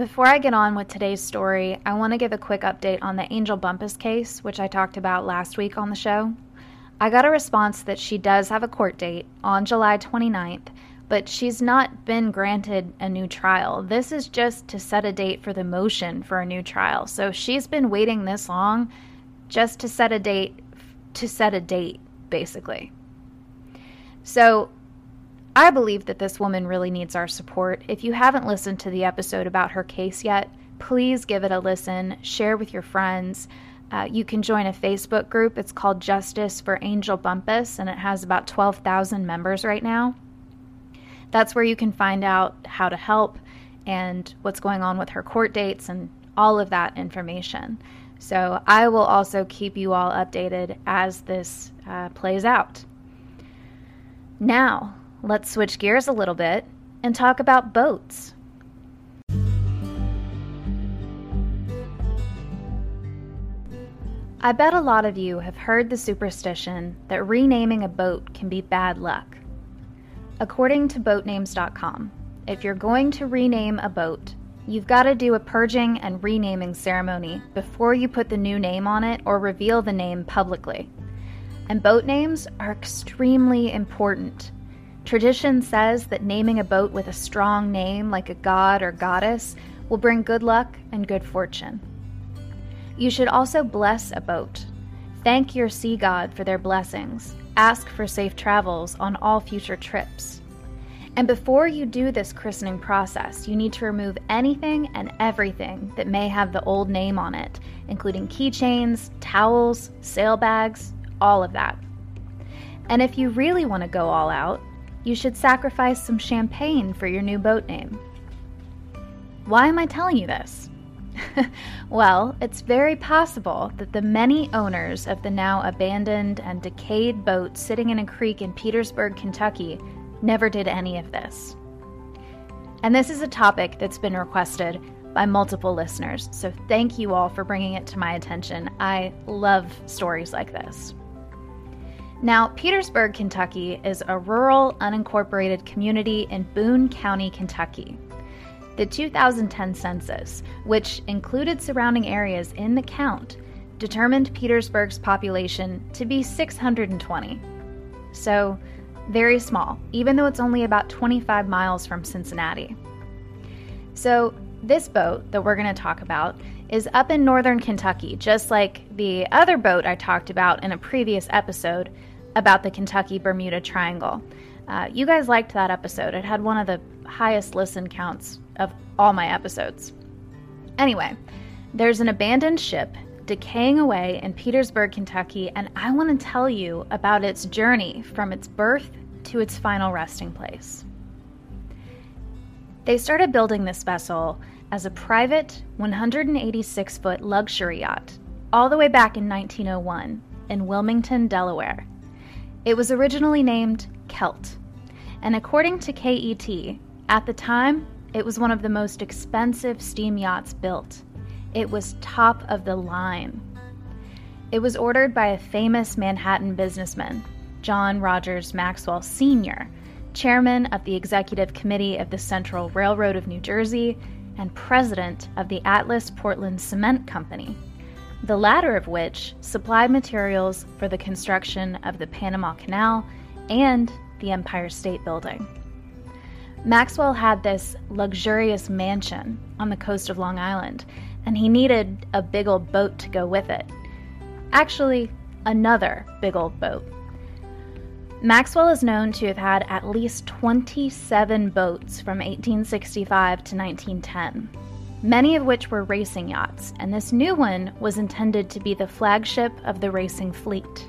Before I get on with today's story, I want to give a quick update on the Angel Bumpus case, which I talked about last week on the show. I got a response that she does have a court date on July 29th, but she's not been granted a new trial. This is just to set a date for the motion for a new trial. So she's been waiting this long just to set a date to set a date, basically. So I believe that this woman really needs our support. If you haven't listened to the episode about her case yet, please give it a listen, share with your friends. Uh, you can join a Facebook group. It's called Justice for Angel Bumpus, and it has about 12,000 members right now. That's where you can find out how to help and what's going on with her court dates and all of that information. So I will also keep you all updated as this uh, plays out. Now, let's switch gears a little bit and talk about boats. I bet a lot of you have heard the superstition that renaming a boat can be bad luck. According to boatnames.com, if you're going to rename a boat, you've got to do a purging and renaming ceremony before you put the new name on it or reveal the name publicly. And boat names are extremely important Tradition says that naming a boat with a strong name, like a god or goddess, will bring good luck and good fortune. You should also bless a boat. Thank your sea god for their blessings. Ask for safe travels on all future trips. And before you do this christening process, you need to remove anything and everything that may have the old name on it, including keychains, towels, sail bags, all of that. And if you really want to go all out, you should sacrifice some champagne for your new boat name. Why am I telling you this? well, it's very possible that the many owners of the now abandoned and decayed boat sitting in a creek in Petersburg, Kentucky, never did any of this. And this is a topic that's been requested by multiple listeners, so thank you all for bringing it to my attention. I love stories like this. Now, Petersburg, Kentucky is a rural, unincorporated community in Boone County, Kentucky. The 2010 census, which included surrounding areas in the count, determined Petersburg's population to be 620. So, very small, even though it's only about 25 miles from Cincinnati. So, this boat that we're going to talk about is up in northern Kentucky, just like the other boat I talked about in a previous episode, about the Kentucky Bermuda Triangle. Uh, you guys liked that episode. It had one of the highest listen counts of all my episodes. Anyway, there's an abandoned ship decaying away in Petersburg, Kentucky, and I want to tell you about its journey from its birth to its final resting place. They started building this vessel as a private 186 foot luxury yacht all the way back in 1901 in Wilmington, Delaware. It was originally named Celt, and according to KET, at the time, it was one of the most expensive steam yachts built. It was top of the line. It was ordered by a famous Manhattan businessman, John Rogers Maxwell Sr., chairman of the executive committee of the Central Railroad of New Jersey and president of the Atlas Portland Cement Company the latter of which supplied materials for the construction of the Panama Canal and the Empire State Building. Maxwell had this luxurious mansion on the coast of Long Island, and he needed a big old boat to go with it. Actually, another big old boat. Maxwell is known to have had at least 27 boats from 1865 to 1910 many of which were racing yachts, and this new one was intended to be the flagship of the racing fleet.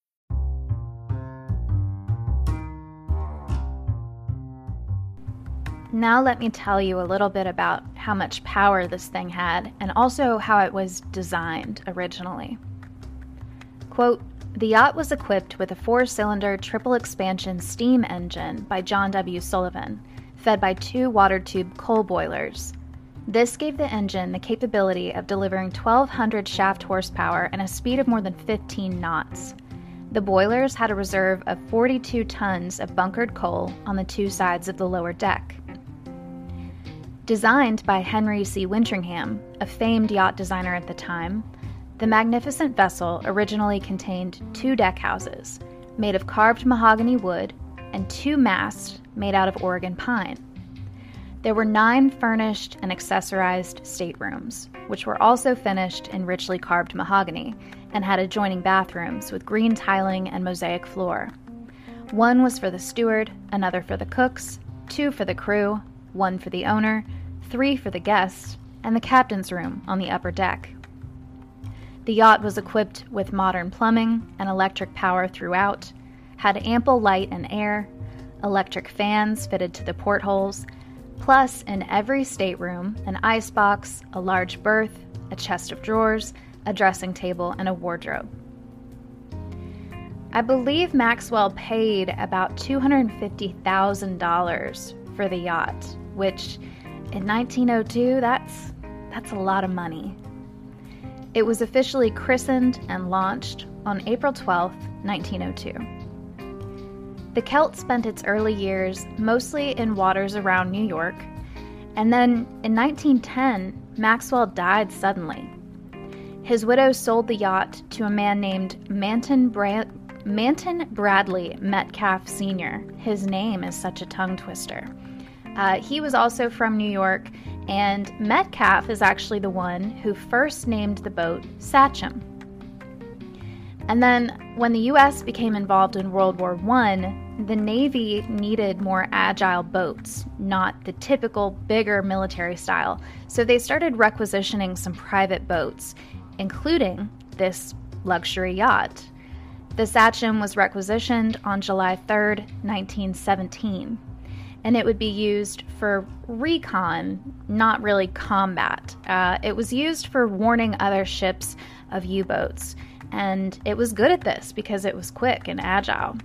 Now, let me tell you a little bit about how much power this thing had and also how it was designed originally. Quote, the yacht was equipped with a four cylinder triple expansion steam engine by John W. Sullivan, fed by two water tube coal boilers. This gave the engine the capability of delivering 1,200 shaft horsepower and a speed of more than 15 knots. The boilers had a reserve of 42 tons of bunkered coal on the two sides of the lower deck. Designed by Henry C. Winteringham, a famed yacht designer at the time, the magnificent vessel originally contained two deck houses, made of carved mahogany wood, and two masts made out of Oregon pine. There were nine furnished and accessorized staterooms, which were also finished in richly carved mahogany and had adjoining bathrooms with green tiling and mosaic floor. One was for the steward, another for the cooks, two for the crew, one for the owner, three for the guests, and the captain's room on the upper deck. The yacht was equipped with modern plumbing and electric power throughout, had ample light and air, electric fans fitted to the portholes, plus in every stateroom an icebox, a large berth, a chest of drawers, a dressing table, and a wardrobe. I believe Maxwell paid about $250,000 for the yacht, which in 1902, that's, that's a lot of money. It was officially christened and launched on April 12, 1902. The Celt spent its early years mostly in waters around New York, and then in 1910, Maxwell died suddenly. His widow sold the yacht to a man named Manton, Manton Bradley Metcalf Sr. His name is such a tongue twister. Uh, he was also from New York, and Metcalf is actually the one who first named the boat Sachem. And then, when the U.S. became involved in World War I, the Navy needed more agile boats, not the typical bigger military style. So they started requisitioning some private boats, including this luxury yacht. The Sachem was requisitioned on July 3, 1917 and it would be used for recon, not really combat. Uh, it was used for warning other ships of U boats, and it was good at this because it was quick and agile.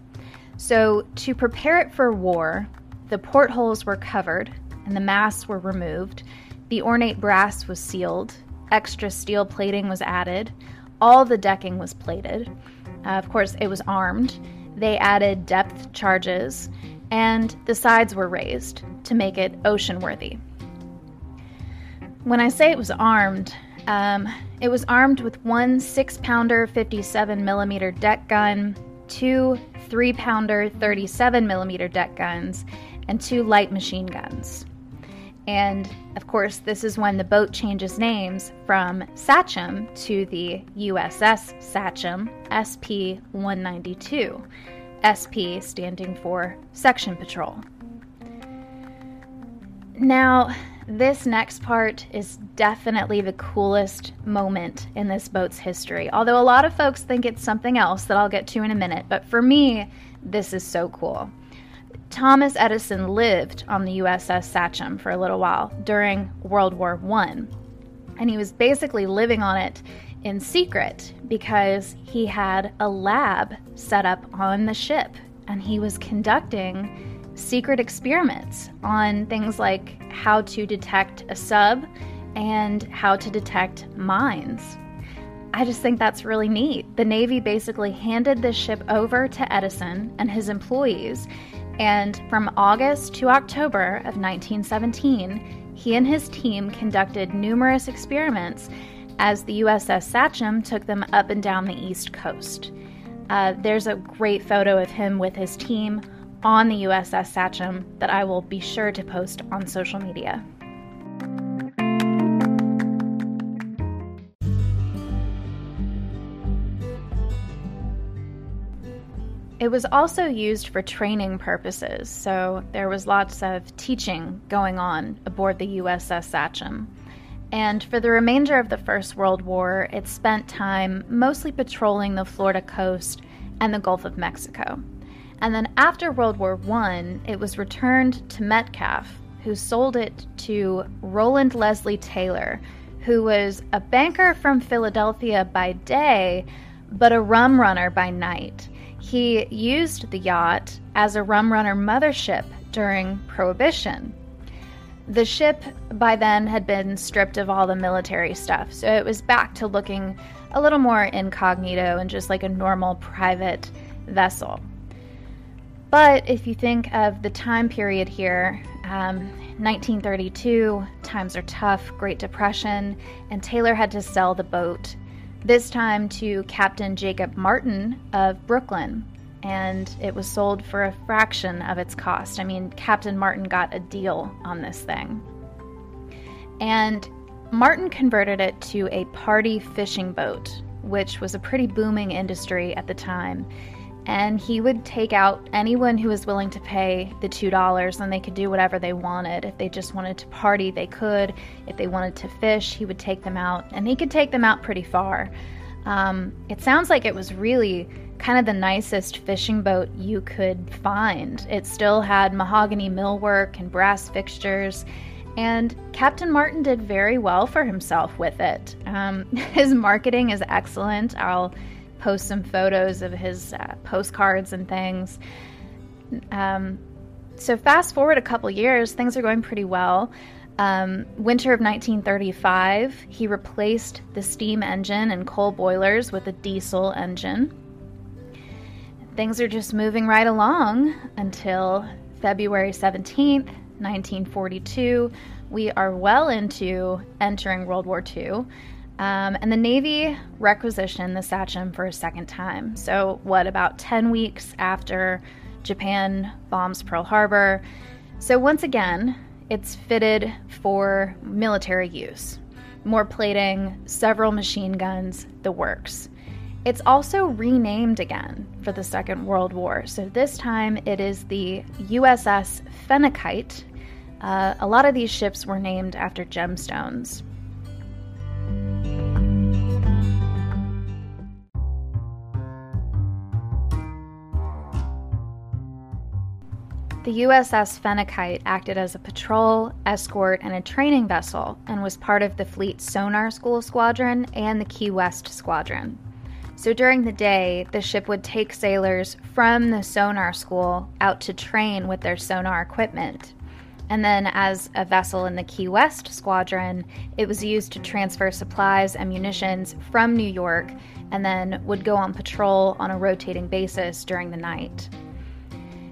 So, to prepare it for war, the portholes were covered and the masts were removed, the ornate brass was sealed, extra steel plating was added, all the decking was plated. Uh, of course, it was armed. They added depth charges and the sides were raised to make it ocean worthy. When I say it was armed, um, it was armed with one six pounder 57 millimeter deck gun, two three pounder 37 millimeter deck guns, and two light machine guns. And of course, this is when the boat changes names from Sachem to the USS Sachem SP 192. SP standing for Section Patrol. Now, this next part is definitely the coolest moment in this boat's history. Although a lot of folks think it's something else that I'll get to in a minute, but for me, this is so cool. Thomas Edison lived on the USS Sachem for a little while during World War I, and he was basically living on it in secret because he had a lab set up on the ship and he was conducting secret experiments on things like how to detect a sub and how to detect mines. I just think that's really neat. The Navy basically handed this ship over to Edison and his employees, and from August to October of 1917, he and his team conducted numerous experiments as the USS Sachem took them up and down the East Coast. Uh, there's a great photo of him with his team on the USS Sachem that I will be sure to post on social media. It was also used for training purposes, so there was lots of teaching going on aboard the USS Sachem. And for the remainder of the First World War, it spent time mostly patrolling the Florida coast and the Gulf of Mexico. And then after World War I, it was returned to Metcalf, who sold it to Roland Leslie Taylor, who was a banker from Philadelphia by day, but a rum runner by night. He used the yacht as a rum runner mothership during Prohibition. The ship by then had been stripped of all the military stuff, so it was back to looking a little more incognito and just like a normal private vessel. But if you think of the time period here, um, 1932, times are tough, Great Depression, and Taylor had to sell the boat, this time to Captain Jacob Martin of Brooklyn, and it was sold for a fraction of its cost. I mean, Captain Martin got a deal on this thing. And Martin converted it to a party fishing boat, which was a pretty booming industry at the time. And he would take out anyone who was willing to pay the $2 and they could do whatever they wanted. If they just wanted to party, they could. If they wanted to fish, he would take them out. And he could take them out pretty far. Um, it sounds like it was really kind of the nicest fishing boat you could find. It still had mahogany millwork and brass fixtures, and Captain Martin did very well for himself with it. Um, his marketing is excellent. I'll post some photos of his uh, postcards and things. Um, so, fast forward a couple years, things are going pretty well. Um, winter of 1935, he replaced the steam engine and coal boilers with a diesel engine things are just moving right along until February 17th, 1942. We are well into entering World War II. Um, and the Navy requisitioned the Sachem for a second time. So, what, about 10 weeks after Japan bombs Pearl Harbor? So, once again, it's fitted for military use. More plating, several machine guns, the works. It's also renamed again for the Second World War. So this time it is the USS Phenakite. Uh, a lot of these ships were named after gemstones. The USS Phenakite acted as a patrol, escort, and a training vessel and was part of the fleet's sonar school squadron and the Key West squadron. So during the day, the ship would take sailors from the sonar school out to train with their sonar equipment. And then, as a vessel in the Key West squadron, it was used to transfer supplies and munitions from New York and then would go on patrol on a rotating basis during the night.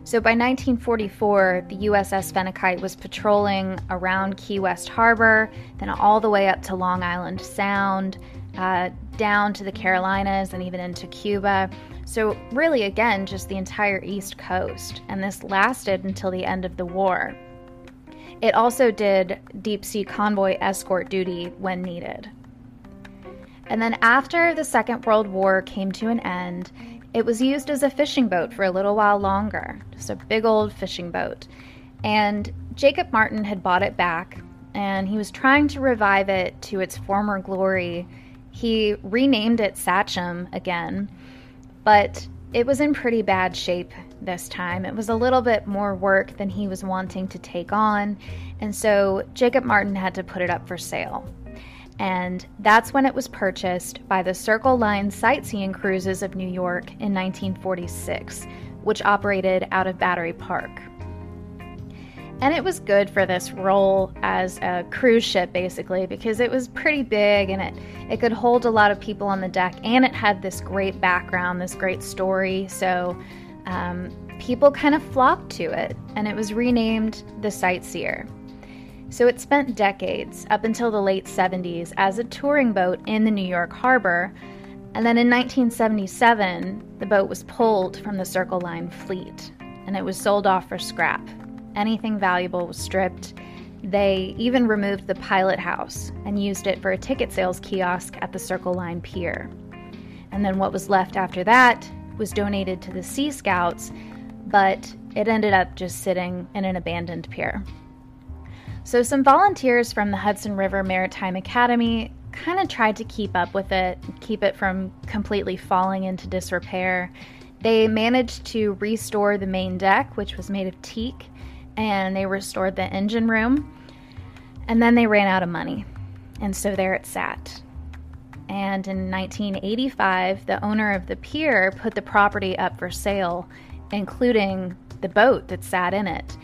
So by 1944, the USS Phenakite was patrolling around Key West Harbor, then all the way up to Long Island Sound, uh, down to the Carolinas and even into Cuba. So, really, again, just the entire East Coast. And this lasted until the end of the war. It also did deep sea convoy escort duty when needed. And then, after the Second World War came to an end, it was used as a fishing boat for a little while longer, just a big old fishing boat. And Jacob Martin had bought it back, and he was trying to revive it to its former glory he renamed it Sachem again, but it was in pretty bad shape this time. It was a little bit more work than he was wanting to take on, and so Jacob Martin had to put it up for sale. And that's when it was purchased by the Circle Line Sightseeing Cruises of New York in 1946, which operated out of Battery Park. And it was good for this role as a cruise ship, basically, because it was pretty big and it, it could hold a lot of people on the deck. And it had this great background, this great story. So um, people kind of flocked to it. And it was renamed the Sightseer. So it spent decades, up until the late 70s, as a touring boat in the New York harbor. And then in 1977, the boat was pulled from the Circle Line fleet and it was sold off for scrap anything valuable was stripped. They even removed the pilot house and used it for a ticket sales kiosk at the Circle Line Pier. And then what was left after that was donated to the Sea Scouts, but it ended up just sitting in an abandoned pier. So, some volunteers from the Hudson River Maritime Academy kind of tried to keep up with it, keep it from completely falling into disrepair. They managed to restore the main deck, which was made of teak, and they restored the engine room. And then they ran out of money. And so there it sat. And in 1985, the owner of the pier put the property up for sale, including the boat that sat in it.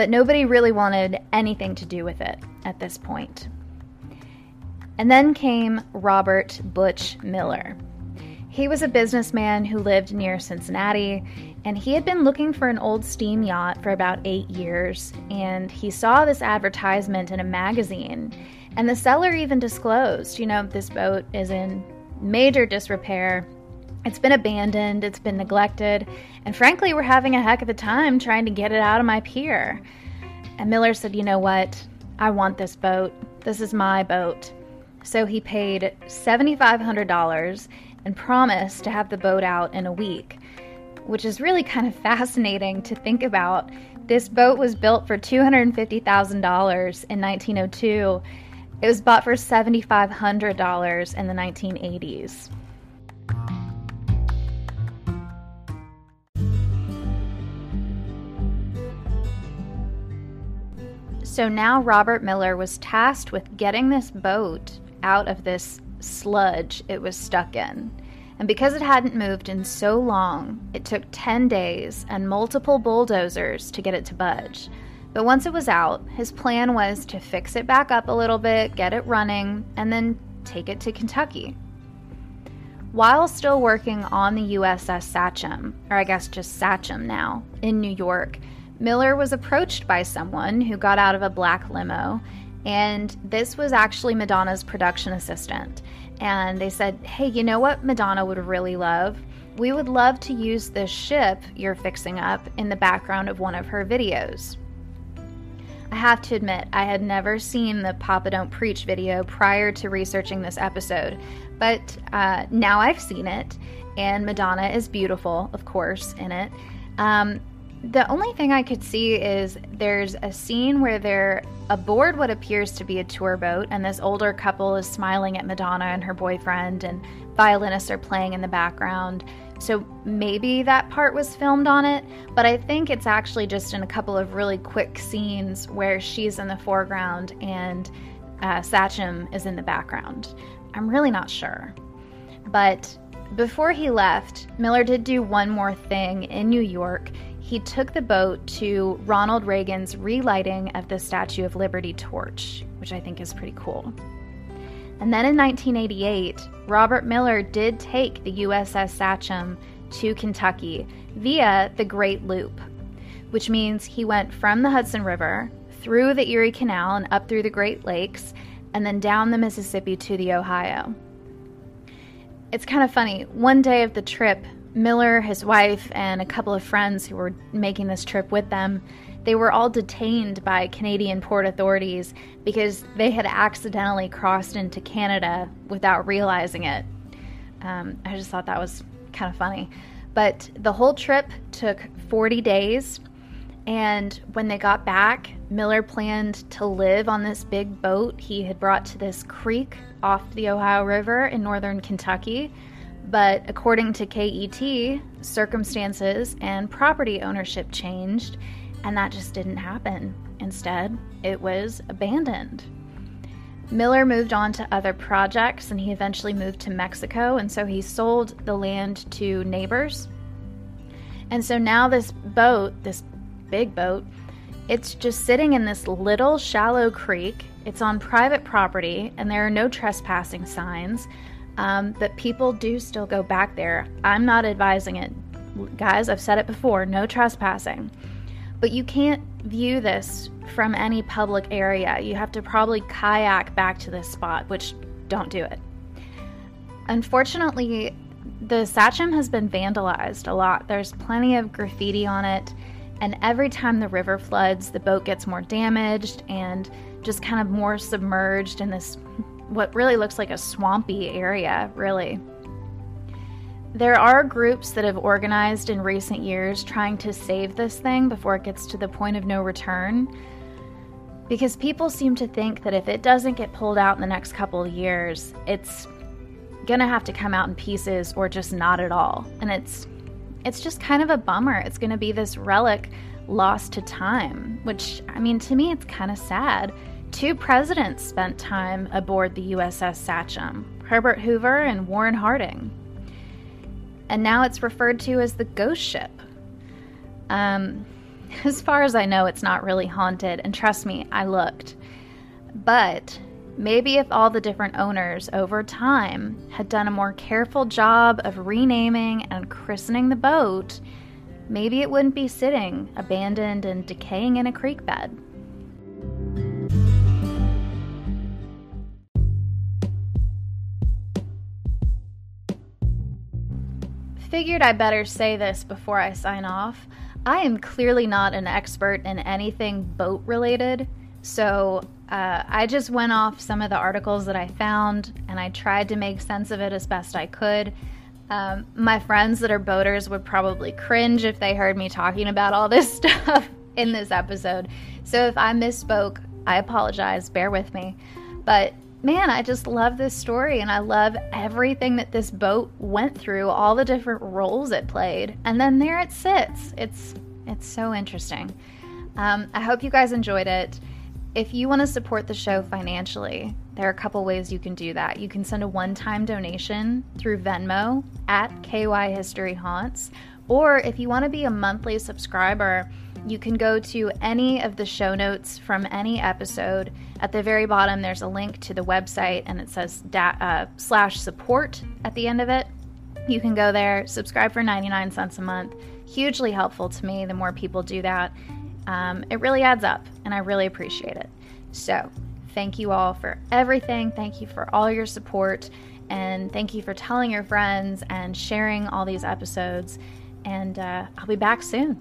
But nobody really wanted anything to do with it at this point. And then came Robert Butch Miller. He was a businessman who lived near Cincinnati, and he had been looking for an old steam yacht for about eight years. And he saw this advertisement in a magazine, and the seller even disclosed, you know, this boat is in major disrepair. It's been abandoned, it's been neglected, and frankly, we're having a heck of a time trying to get it out of my pier. And Miller said, You know what? I want this boat. This is my boat. So he paid $7,500 and promised to have the boat out in a week, which is really kind of fascinating to think about. This boat was built for $250,000 in 1902. It was bought for $7,500 in the 1980s. So now Robert Miller was tasked with getting this boat out of this sludge it was stuck in. And because it hadn't moved in so long, it took 10 days and multiple bulldozers to get it to budge. But once it was out, his plan was to fix it back up a little bit, get it running, and then take it to Kentucky. While still working on the USS Sachem, or I guess just Sachem now, in New York, Miller was approached by someone who got out of a black limo and this was actually Madonna's production assistant. And they said, Hey, you know what Madonna would really love? We would love to use this ship you're fixing up in the background of one of her videos. I have to admit, I had never seen the Papa Don't Preach video prior to researching this episode, but uh, now I've seen it, and Madonna is beautiful, of course, in it. Um, the only thing I could see is there's a scene where they're aboard what appears to be a tour boat, and this older couple is smiling at Madonna and her boyfriend, and violinists are playing in the background. So maybe that part was filmed on it, but I think it's actually just in a couple of really quick scenes where she's in the foreground and uh, Sachem is in the background. I'm really not sure. But before he left, Miller did do one more thing in New York he took the boat to Ronald Reagan's relighting of the Statue of Liberty torch, which I think is pretty cool. And then in 1988, Robert Miller did take the USS Sachem to Kentucky via the Great Loop, which means he went from the Hudson River through the Erie Canal and up through the Great Lakes and then down the Mississippi to the Ohio. It's kind of funny. One day of the trip, Miller, his wife, and a couple of friends who were making this trip with them, they were all detained by Canadian port authorities because they had accidentally crossed into Canada without realizing it. Um, I just thought that was kind of funny. But the whole trip took 40 days, and when they got back, Miller planned to live on this big boat he had brought to this creek off the Ohio River in northern Kentucky but according to KET, circumstances and property ownership changed, and that just didn't happen. Instead, it was abandoned. Miller moved on to other projects and he eventually moved to Mexico, and so he sold the land to neighbors. And so now, this boat, this big boat, it's just sitting in this little shallow creek. It's on private property, and there are no trespassing signs. Um, but people do still go back there. I'm not advising it. Guys, I've said it before no trespassing. But you can't view this from any public area. You have to probably kayak back to this spot, which don't do it. Unfortunately, the Sachem has been vandalized a lot. There's plenty of graffiti on it, and every time the river floods, the boat gets more damaged and just kind of more submerged in this what really looks like a swampy area, really. There are groups that have organized in recent years trying to save this thing before it gets to the point of no return. Because people seem to think that if it doesn't get pulled out in the next couple of years, it's gonna have to come out in pieces or just not at all. And it's it's just kind of a bummer. It's gonna be this relic lost to time, which, I mean, to me, it's kind of sad. Two presidents spent time aboard the USS Sachem Herbert Hoover and Warren Harding. And now it's referred to as the ghost ship. Um, as far as I know, it's not really haunted, and trust me, I looked. But maybe if all the different owners over time had done a more careful job of renaming and christening the boat, maybe it wouldn't be sitting abandoned and decaying in a creek bed. Figured I better say this before I sign off. I am clearly not an expert in anything boat related, so uh, I just went off some of the articles that I found and I tried to make sense of it as best I could. Um, my friends that are boaters would probably cringe if they heard me talking about all this stuff in this episode. So if I misspoke, I apologize. Bear with me. But man, I just love this story and I love everything that this boat went through, all the different roles it played. And then there it sits. It's it's so interesting. Um, I hope you guys enjoyed it. If you want to support the show financially, there are a couple ways you can do that. You can send a one time donation through Venmo at KY History Haunts, or if you want to be a monthly subscriber, you can go to any of the show notes from any episode. At the very bottom, there's a link to the website and it says da- uh, slash support at the end of it. You can go there, subscribe for 99 cents a month. Hugely helpful to me the more people do that. Um, it really adds up and I really appreciate it. So, thank you all for everything. Thank you for all your support. And thank you for telling your friends and sharing all these episodes. And uh, I'll be back soon.